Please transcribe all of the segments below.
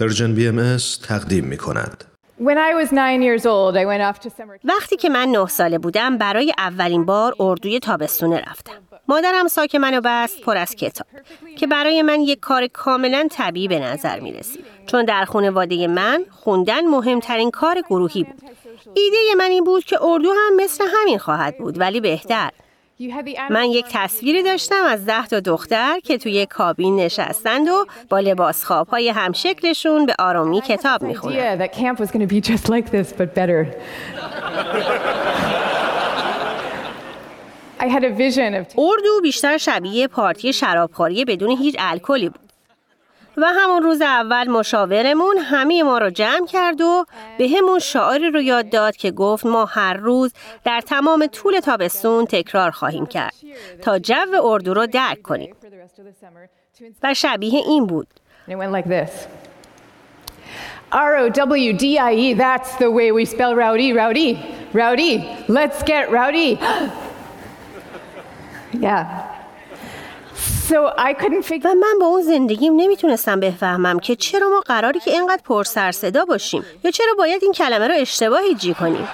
Persian BM تقدیم می کند. وقتی که من نه ساله بودم برای اولین بار اردوی تابستونه رفتم. مادرم ساک منو بست پر از کتاب که برای من یک کار کاملا طبیعی به نظر می رسید. چون در خانواده من خوندن مهمترین کار گروهی بود. ایده من این بود که اردو هم مثل همین خواهد بود ولی بهتر. من یک تصویری داشتم از ده تا دختر که توی کابین نشستند و با لباس خواب های همشکلشون به آرامی کتاب می‌خونند. اردو بیشتر شبیه پارتی شرابخوری بدون هیچ الکلی بود. و همون روز اول مشاورمون همه ما رو جمع کرد و به همون شعاری رو یاد داد که گفت ما هر روز در تمام طول تابستون تکرار خواهیم کرد تا جو اردو رو درک کنیم. و شبیه این بود. R-O-W-D-I-E, that's the way we spell rowdy, rowdy, rowdy. Let's get rowdy. yeah. و من با اون زندگیم نمی‌تونستم بفهمم که چرا ما قراری که اینقدر پر سر صدا باشیم یا چرا باید این کلمه رو اشتباهی جی کنیم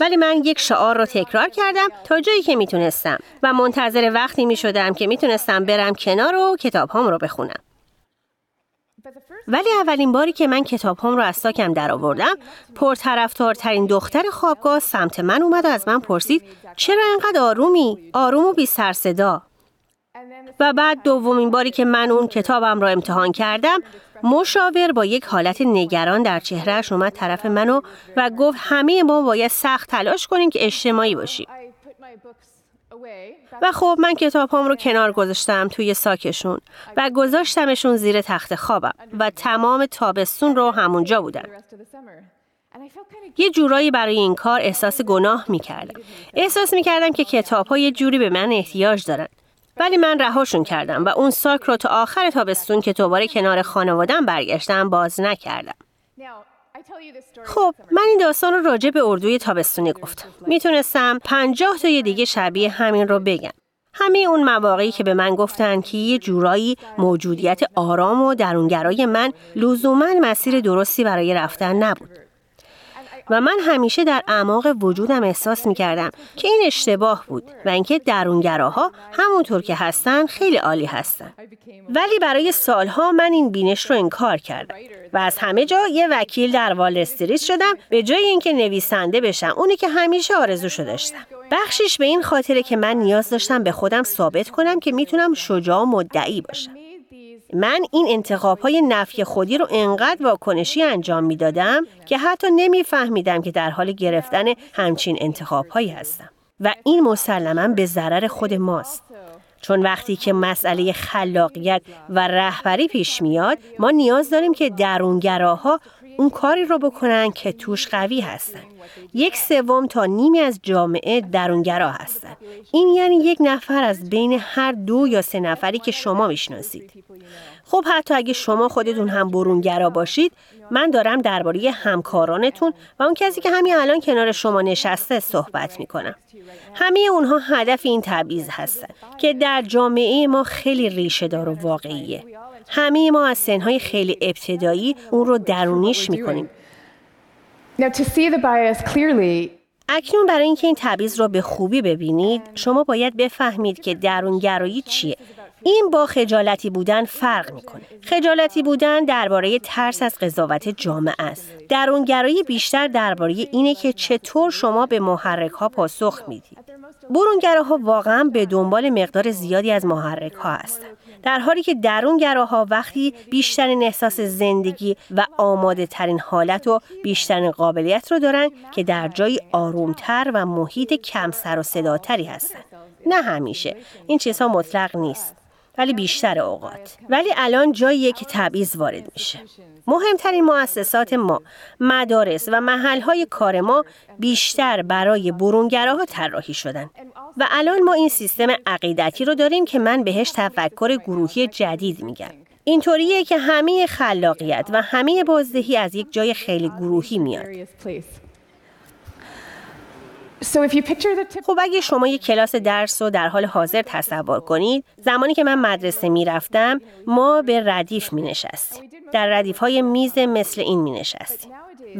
ولی من یک شعار رو تکرار کردم تا جایی که می‌تونستم و منتظر وقتی می‌شدم که می‌تونستم برم کنار و کتاب هم رو بخونم. ولی اولین باری که من کتاب هم رو از ساکم در آوردم پرطرفدارترین دختر خوابگاه سمت من اومد و از من پرسید چرا اینقدر آرومی؟ آروم و بی سر صدا. و بعد دومین باری که من اون کتابم را امتحان کردم مشاور با یک حالت نگران در چهرهش اومد طرف منو و گفت همه ما باید سخت تلاش کنیم که اجتماعی باشیم. و خب من کتاب هم رو کنار گذاشتم توی ساکشون و گذاشتمشون زیر تخت خوابم و تمام تابستون رو همونجا بودن. یه جورایی برای این کار احساس گناه می کردم. احساس می کردم که کتاب ها یه جوری به من احتیاج دارن. ولی من رهاشون کردم و اون ساک رو تا آخر تابستون که دوباره کنار خانوادم برگشتم باز نکردم. خب من این داستان رو راجع به اردوی تابستونی گفتم می‌تونستم پنجاه تا دیگه شبیه همین رو بگم. همه اون مواقعی که به من گفتن که یه جورایی موجودیت آرام و درونگرای من لزوما مسیر درستی برای رفتن نبود. و من همیشه در اعماق وجودم احساس می کردم که این اشتباه بود و اینکه درونگراها همونطور که هستن خیلی عالی هستن. ولی برای سالها من این بینش رو انکار کردم و از همه جا یه وکیل در وال استریت شدم به جای اینکه نویسنده بشم اونی که همیشه آرزوشو داشتم. بخشش به این خاطره که من نیاز داشتم به خودم ثابت کنم که می‌تونم شجاع و مدعی باشم. من این انتخاب های نفی خودی رو انقدر واکنشی انجام می‌دادم که حتی نمیفهمیدم که در حال گرفتن همچین انتخاب هایی هستم. و این مسلما به ضرر خود ماست. چون وقتی که مسئله خلاقیت و رهبری پیش میاد ما نیاز داریم که درونگراها اون کاری رو بکنن که توش قوی هستن. یک سوم تا نیمی از جامعه درونگرا هستن. این یعنی یک نفر از بین هر دو یا سه نفری که شما می‌شناسید. خب حتی اگه شما خودتون هم برونگرا باشید من دارم درباره همکارانتون و اون کسی که همین الان کنار شما نشسته صحبت می‌کنم. همه اونها هدف این تبعیض هستن که در جامعه ما خیلی ریشه دار و واقعیه. همه ما از سنهای خیلی ابتدایی اون رو درونیش می‌کنیم اکنون برای اینکه این تبعیض را به خوبی ببینید شما باید بفهمید که درونگرایی چیه این با خجالتی بودن فرق می‌کنه. خجالتی بودن درباره ترس از قضاوت جامعه است. درونگرایی بیشتر درباره اینه که چطور شما به محرک ها پاسخ می‌دید. برونگراها واقعا به دنبال مقدار زیادی از محرک ها هستند. در حالی که درونگراها وقتی بیشترین احساس زندگی و آماده ترین حالت و بیشترین قابلیت رو دارن که در جایی آرومتر و محیط کم سر و صداتری هستند. نه همیشه. این چیزها مطلق نیست. ولی بیشتر اوقات. ولی الان جاییه که تبعیض وارد میشه. مهمترین مؤسسات ما مدارس و محلهای کار ما بیشتر برای برونگراها طراحی شدن. و الان ما این سیستم عقیدتی رو داریم که من بهش تفکر گروهی جدید میگم. اینطوریه که همه خلاقیت و همه بازدهی از یک جای خیلی گروهی میاد So if you picture the tip خب اگه شما یک کلاس درس رو در حال حاضر تصور کنید زمانی که من مدرسه می‌رفتم ما به ردیف می نشستیم در ردیف های میز مثل این می نشستیم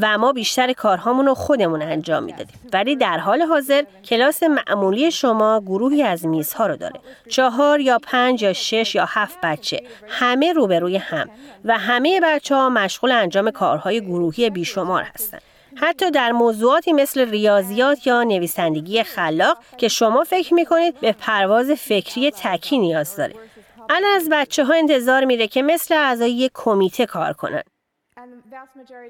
و ما بیشتر کارهامون رو خودمون انجام می‌دادیم. ولی در حال حاضر کلاس معمولی شما گروهی از میزها رو داره. چهار یا پنج یا شش یا هفت بچه. همه روبروی هم. و همه بچه ها مشغول انجام کارهای گروهی بیشمار هستند حتی در موضوعاتی مثل ریاضیات یا نویسندگی خلاق که شما فکر می‌کنید به پرواز فکری تکی نیاز داره. الان از بچه ها انتظار میره که مثل اعضای یک کمیته کار کنن.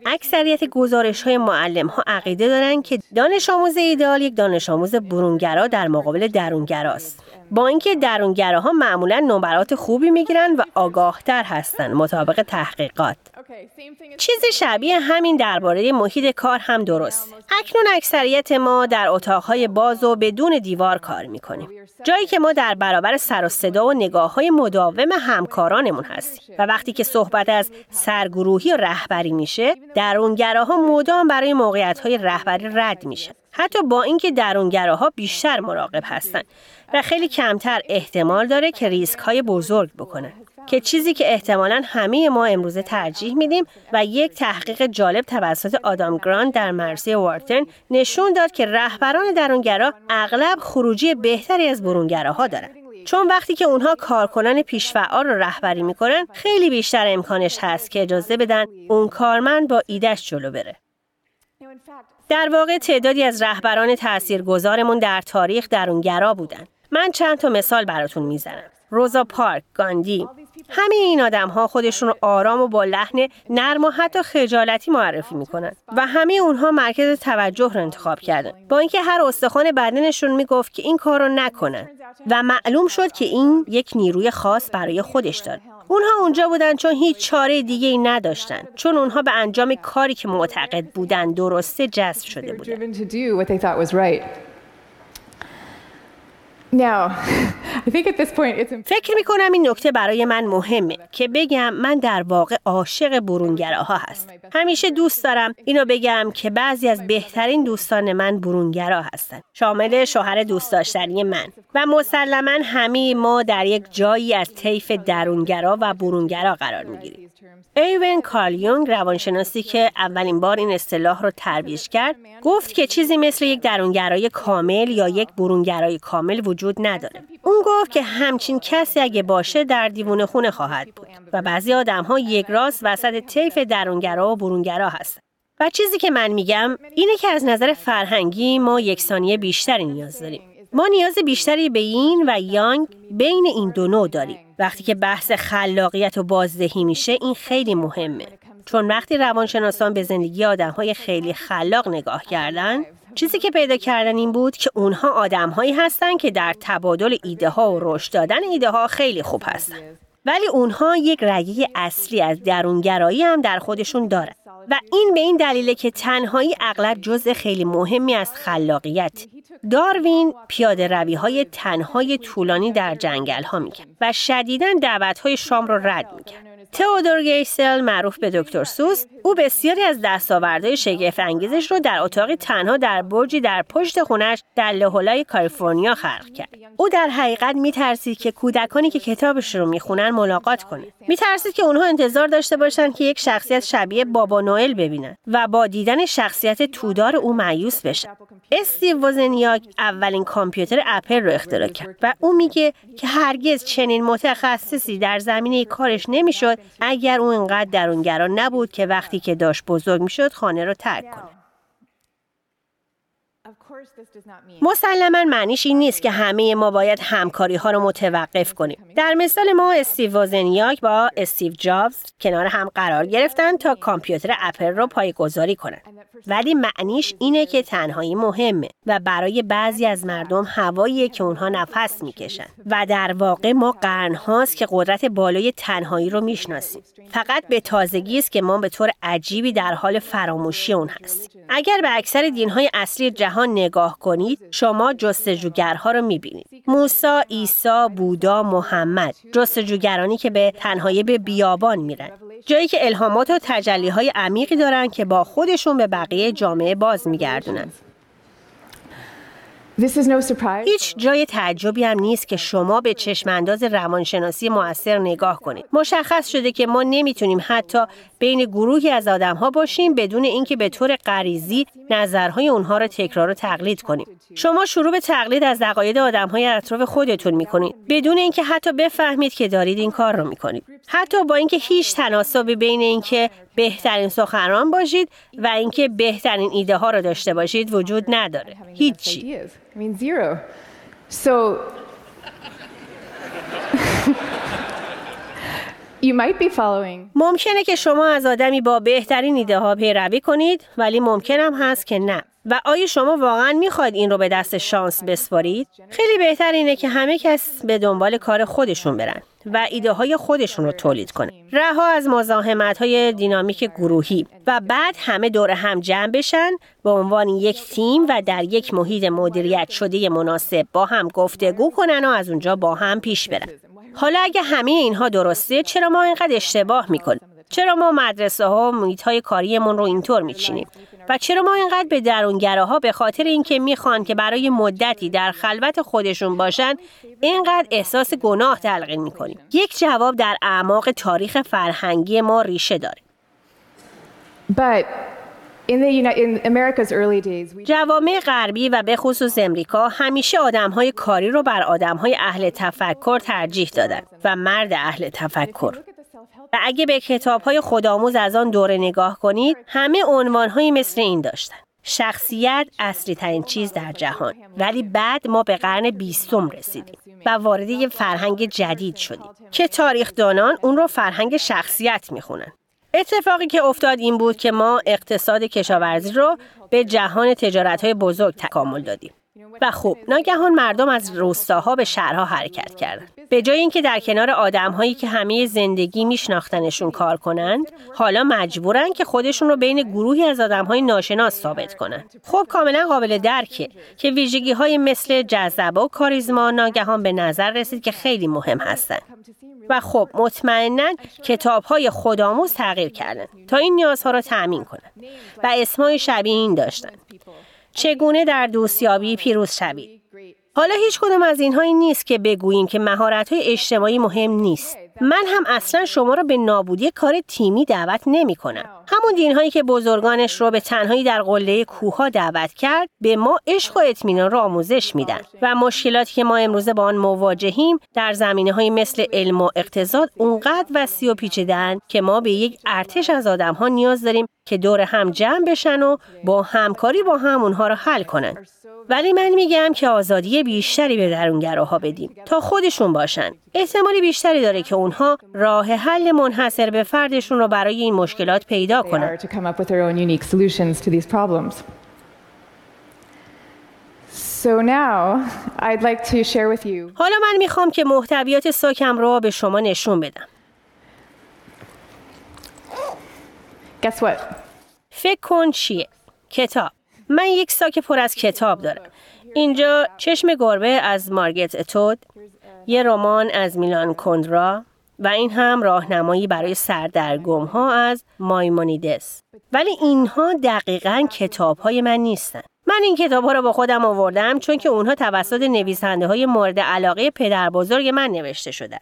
اکثریت گزارش های معلم ها عقیده دارند که دانش آموز ایدئال یک دانش آموز برونگرا در مقابل درونگراست. با اینکه درونگراها معمولا نمرات خوبی می‌گیرن و آگاهتر هستند مطابق تحقیقات. چیز شبیه همین درباره محیط کار هم درست. اکنون اکثریت ما در اتاقهای باز و بدون دیوار کار می‌کنیم. جایی که ما در برابر سر و صدا و نگاه های مداوم همکارانمون هستیم. و وقتی که صحبت از سرگروهی و رهبری میشه، درونگراها مدام برای موقعیت های رهبری رد میشن. حتی با اینکه درونگراها بیشتر مراقب هستند و خیلی کمتر احتمال داره که ریسک های بزرگ بکنن. که چیزی که احتمالا همه ما امروزه ترجیح میدیم و یک تحقیق جالب توسط آدام گراند در مرسی وارتن نشون داد که رهبران درونگرا اغلب خروجی بهتری از برونگراها دارن. چون وقتی که اونها کارکنان پیشفعال رو رهبری می‌کنن خیلی بیشتر امکانش هست که اجازه بدن اون کارمند با ایدش جلو بره. در واقع تعدادی از رهبران تاثیرگذارمون در تاریخ درونگرا بودن. من چند تا مثال براتون می‌زنم. روزا پارک، گاندی همه این آدم ها خودشون رو آرام و با لحن نرم و حتی خجالتی معرفی می‌کنن و همه اونها مرکز توجه رو انتخاب کردن. با اینکه هر استخوان بدنشون می‌گفت که این کار رو نکنن و معلوم شد که این یک نیروی خاص برای خودش داره. اونها اونجا بودن چون هیچ چاره دیگه ای نداشتن چون اونها به انجام کاری که معتقد بودن درسته جذب شده بودن. فکر می کنم این نکته برای من مهمه که بگم من در واقع عاشق برونگراها هست. همیشه دوست دارم اینو بگم که بعضی از بهترین دوستان من برونگرا هستند. شامل شوهر دوست داشتنی من و مسلما همه ما در یک جایی از طیف درونگرا و برونگرا قرار می‌گیریم. ایون کالیونگ روانشناسی که اولین بار این اصطلاح رو ترویج کرد گفت که چیزی مثل یک درونگرای کامل یا یک برونگرای کامل وجود نداره. اون گفت که همچین کسی اگه باشه در دیوونه خونه خواهد بود و بعضی آدم ها یک راست وسط طیف درونگرا و برونگرا هستن. و چیزی که من میگم اینه که از نظر فرهنگی ما یکسانی بیشتری نیاز داریم. ما نیاز بیشتری به این و یانگ بین این دو نوع داریم. وقتی که بحث خلاقیت و بازدهی میشه این خیلی مهمه. چون وقتی روانشناسان به زندگی آدم های خیلی خلاق نگاه کردن چیزی که پیدا کردن این بود که اونها آدم هایی هستن که در تبادل ایده ها و رشد دادن ایده ها خیلی خوب هستن. ولی اونها یک رگه اصلی از درونگرایی هم در خودشون دارن. و این به این دلیله که تنهایی اغلب جزء خیلی مهمی از خلاقیت. داروین پیاده روی های تنهای طولانی در جنگل ها می‌کرد و شدیدا دعوت های شام را رد می‌کرد. تئودور گیسل معروف به دکتر سوس او بسیاری از دستاوردهای شگفت انگیزش رو در اتاقی تنها در برجی در پشت خونش در لهولای کالیفرنیا خلق کرد. او در حقیقت میترسید که کودکانی که کتابش رو می‌خونن ملاقات کنه. میترسید که اونها انتظار داشته باشند که یک شخصیت شبیه بابا نوئل ببینن و با دیدن شخصیت تودار او مایوس بشن. استیو وزنیاک اولین کامپیوتر اپل رو اختراع کرد و او میگه که هرگز چنین متخصصی در زمینه کارش نمی‌شد اگر او اینقدر درونگرا نبود که وقتی که داشت بزرگ می‌شد خانه را ترک کنه. مسلما معنیش این نیست که همه ما باید همکاری ها رو متوقف کنیم. در مثال ما استیو وازنیاک با استیو جابز کنار هم قرار گرفتن تا کامپیوتر اپل رو پایگذاری کنند. ولی معنیش اینه که تنهایی مهمه و برای بعضی از مردم هواییه که اونها نفس می‌کشن و در واقع ما قرنهاست که قدرت بالای تنهایی رو می‌شناسیم. فقط به تازگی است که ما به طور عجیبی در حال فراموشی اون هستیم. اگر به اکثر دینهای اصلی جهان نگاه کنید شما جستجوگرها رو می‌بینید. موسا، عیسی، بودا، محمد جستجوگرانی که به تنهایی به بیابان میرن. جایی که الهامات و تجلی های عمیقی دارن که با خودشون به بقیه جامعه باز میگردونن. هیچ جای تعجبی هم نیست که شما به چشمانداز روانشناسی موثر نگاه کنید. مشخص شده که ما نمی‌تونیم حتی بین گروهی از آدمها باشیم بدون اینکه به طور غریزی نظرهای اونها را تکرار و تقلید کنیم. شما شروع به تقلید از عقاید آدمهای اطراف خودتون می‌کنید بدون اینکه حتی بفهمید که دارید این کار رو می‌کنید. حتی با اینکه هیچ تناسبی بین اینکه بهترین سخنران باشید و اینکه بهترین ایده ها را داشته باشید وجود نداره. هیچی. I mean, zero. So you might be following. ممکنه که شما از آدمی با بهترین ایده ها پیروی کنید ولی ممکن هم هست که نه. و آیا شما واقعا می‌خواید این رو به دست شانس بسپارید؟ خیلی بهتر اینه که همه کس به دنبال کار خودشون برن و ایده های خودشون رو تولید کنن. رها از مزاحمت های دینامیک گروهی و بعد همه دور هم جمع بشن به عنوان یک تیم و در یک محیط مدیریت شده مناسب با هم گفتگو کنن و از اونجا با هم پیش برن. حالا اگه همه اینها درسته چرا ما اینقدر اشتباه می‌کنیم؟ چرا ما مدرسه ها و محیط های کاریمون رو اینطور میچینیم؟ و چرا ما اینقدر به درونگراها به خاطر اینکه می‌خوان که برای مدتی در خلوت خودشون باشن اینقدر احساس گناه تلقین می‌کنیم؟ یک جواب در اعماق تاریخ فرهنگی ما ریشه داره. But جوامع غربی و به خصوص امریکا همیشه آدمهای کاری رو بر آدمهای اهل تفکر ترجیح دادن و مرد اهل تفکر. و اگه به کتابهای خودآموز از آن دوره نگاه کنید همه عنوانهایی مثل این داشتن. شخصیت اصلی ترین چیز در جهان. ولی بعد ما به قرن بیستم رسیدیم و وارد یه فرهنگ جدید شدیم که تاریخدانان اون رو فرهنگ شخصیت می‌خونن. اتفاقی که افتاد این بود که ما اقتصاد کشاورزی رو به جهان تجارت های بزرگ تکامل دادیم. و خب ناگهان مردم از روستاها به شهرها حرکت کردند. به جای اینکه در کنار آدمهایی که همه زندگی میشناختنشون کار کنند، حالا مجبورن که خودشون رو بین گروهی از آدمهای ناشناس ثابت کنند. خب کاملا قابل درکه که ویژگی های مثل جذبه و کاریزما ناگهان به نظر رسید که خیلی مهم هستند. و خب مطمئنا کتاب های خودآموز تغییر کردن تا این نیازها را تأمین کنند و اسمای شبیه این داشتند. چگونه در دوستیابی پیروز شوید؟ حالا هیچ کدوم از اینها این نیست که بگوییم که مهارت های اجتماعی مهم نیست. من هم اصلا شما را به نابودی کار تیمی دعوت نمی کنم. همون دین هایی که بزرگانش رو به تنهایی در قله کوها دعوت کرد به ما عشق و اطمینان را آموزش میدن و مشکلاتی که ما امروزه با آن مواجهیم در زمینه های مثل علم و اقتصاد اونقدر وسیع و پیچیده‌اند که ما به یک ارتش از آدم ها نیاز داریم که دور هم جمع بشن و با همکاری با هم اونها را حل کنن. ولی من میگم که آزادی بیشتری به درونگراها بدیم تا خودشون باشن. احتمالی بیشتری داره که اونها راه حل منحصر به فردشون رو برای این مشکلات پیدا کنن. حالا من می‌خوام که محتویات ساکم رو به شما نشون بدم. guess what? فکر کن چیه؟ کتاب. من یک ساک پر از کتاب دارم. اینجا چشم گربه از مارگت اتود، یه رمان از میلان کندرا و این هم راهنمایی برای سردرگم ها از مایمونیدس. ولی اینها دقیقا کتاب های من نیستن. من این کتاب ها رو با خودم آوردم چون که اونها توسط نویسنده های مورد علاقه پدر بزرگ من نوشته شده.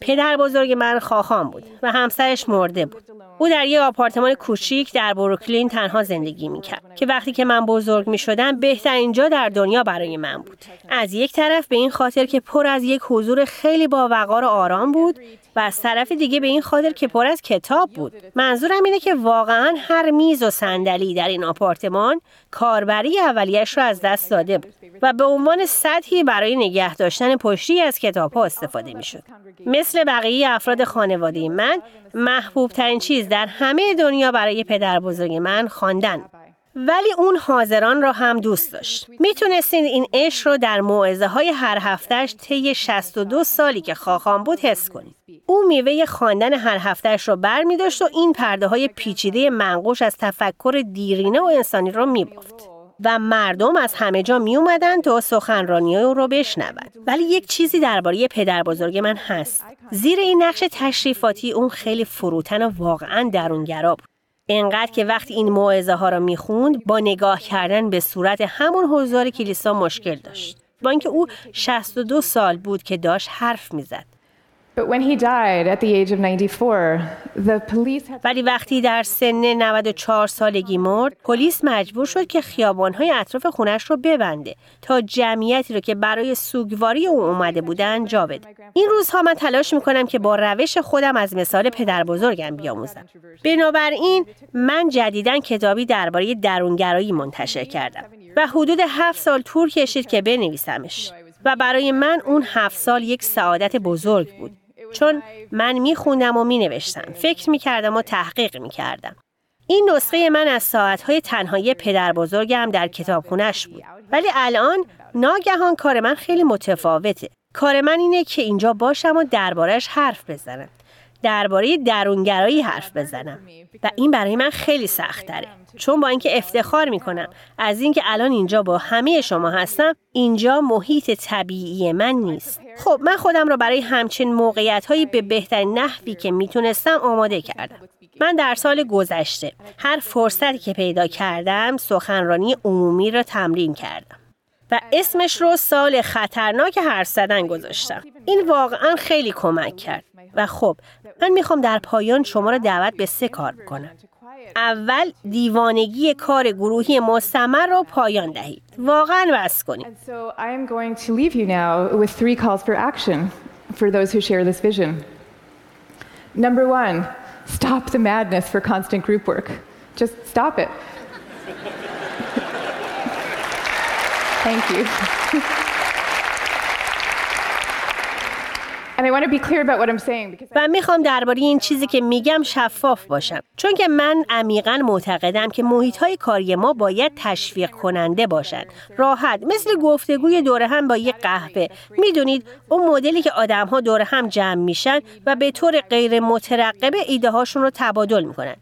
پدر بزرگ من خواخان بود و همسرش مرده بود. او در یک آپارتمان کوچیک در بروکلین تنها زندگی می‌کرد که وقتی که من بزرگ می شدم بهترین جا در دنیا برای من بود. از یک طرف به این خاطر که پر از یک حضور خیلی با وقار آرام بود و از طرف دیگه به این خاطر که پر از کتاب بود. منظورم اینه که واقعا هر میز و صندلی در این آپارتمان کاربری اولیش رو از دست داده بود و به عنوان سطحی برای نگه داشتن پشتی از کتاب ها استفاده می شد. مثل بقیه افراد خانواده من محبوب ترین چیز در همه دنیا برای پدر بزرگ من خواندن. ولی اون حاضران را هم دوست داشت. می‌تونستین این عشق رو در موعظه های هر هفتهش طی 62 سالی که خاخام بود حس کنید. او میوه خواندن هر هفتهش رو بر می داشت و این پرده های پیچیده منقوش از تفکر دیرینه و انسانی رو میبافت. و مردم از همه جا می اومدن تا سخنرانی او رو بشنوند. ولی یک چیزی درباره پدر بزرگ من هست. زیر این نقش تشریفاتی اون خیلی فروتن و واقعا درونگرا بود. انقدر که وقتی این موعظه ها را می‌خوند با نگاه کردن به صورت همون حضار کلیسا مشکل داشت. با اینکه او 62 سال بود که داشت حرف می‌زد. ولی وقتی در سن 94 سالگی مرد پلیس مجبور شد که خیابانهای اطراف خونش رو ببنده تا جمعیتی رو که برای سوگواری او اومده بودن جا بده. این روزها من تلاش می‌کنم که با روش خودم از مثال پدر بزرگم بیاموزم. بنابراین من جدیدا کتابی درباره درونگرایی منتشر کردم و حدود هفت سال طول کشید که بنویسمش. و برای من اون هفت سال یک سعادت بزرگ بود. چون من میخوندم و مینوشتم. فکر می‌کردم و تحقیق می‌کردم. این نسخه من از ساعتهای تنهایی پدر بزرگم در کتابخونش بود. ولی الان ناگهان کار من خیلی متفاوته. کار من اینه که اینجا باشم و دربارش حرف بزنم. درباره درونگرایی حرف بزنم. و این برای من خیلی سخت تره چون با اینکه افتخار می‌کنم. از اینکه الان اینجا با همه شما هستم اینجا محیط طبیعی من نیست. خب من خودم را برای همچین موقعیت هایی به بهترین نحوی که می‌تونستم آماده کردم. من در سال گذشته هر فرصتی که پیدا کردم سخنرانی عمومی را تمرین کردم. و اسمش رو سال خطرناک حرف زدن گذاشتم. این واقعا خیلی کمک کرد. و خب من می‌خوام در پایان شما را دعوت به سه کار کنم. اول دیوانگی کار گروهی مستمر را پایان دهید. واقعا بس کنید. Number one, stop the madness for constant group work. Just stop it. Thank you. و می‌خوام درباره این چیزی که میگم شفاف باشم. چون که من عمیقا معتقدم که محیط های کاری ما باید تشویق کننده باشند راحت. مثل گفتگوی دور هم با یک قهوه. می‌دونید اون مدلی که آدم ها دور هم جمع میشن و به طور غیر مترقبه ایده هاشون رو تبادل می‌کنن.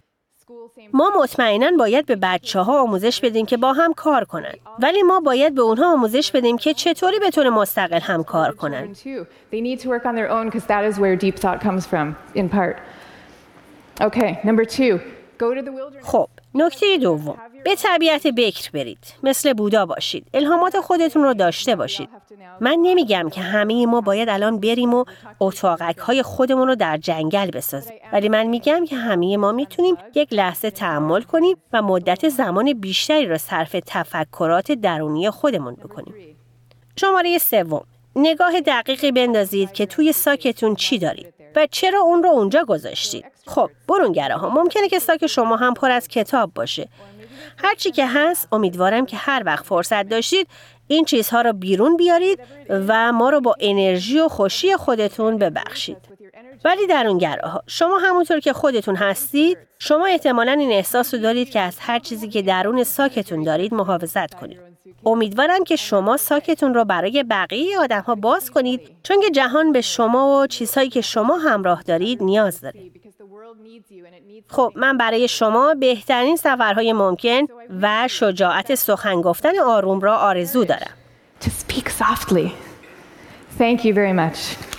ما مطمئنا باید به بچه ها آموزش بدیم که با هم کار کنند ولی ما باید به اونها آموزش بدیم که چطوری به طور مستقل هم کار کنند خب نکته دوم. به طبیعت بکر برید. مثل بودا باشید. الهامات خودتون رو داشته باشید. من نمیگم که همه ما باید الان بریم و اتاقک های خودمون رو در جنگل بسازیم. ولی من میگم که همه ما می‌تونیم یک لحظه تحمل کنیم و مدت زمان بیشتری را صرف تفکرات درونی خودمون بکنیم. شماره سوم. نگاه دقیقی بندازید که توی ساکتون چی دارید و چرا اون رو اونجا گذاشتید. خب برونگره ها. ممکنه که ساک شما هم پر از کتاب باشه. هرچی که هست امیدوارم که هر وقت فرصت داشتید این چیزها رو بیرون بیارید و ما رو با انرژی و خوشی خودتون ببخشید. ولی درونگره ها شما همونطور که خودتون هستید شما احتمالا این احساس رو دارید که از هر چیزی که درون ساکتون دارید محافظت کنید. امیدوارم که شما ساکتون رو برای بقیه آدم ها باز کنید چون که جهان به شما و چیزهایی که شما همراه دارید نیاز داره. خب من برای شما بهترین سفرهای ممکن و شجاعت سخن گفتن آروم را آرزو دارم. To speak softly. Thank you very much.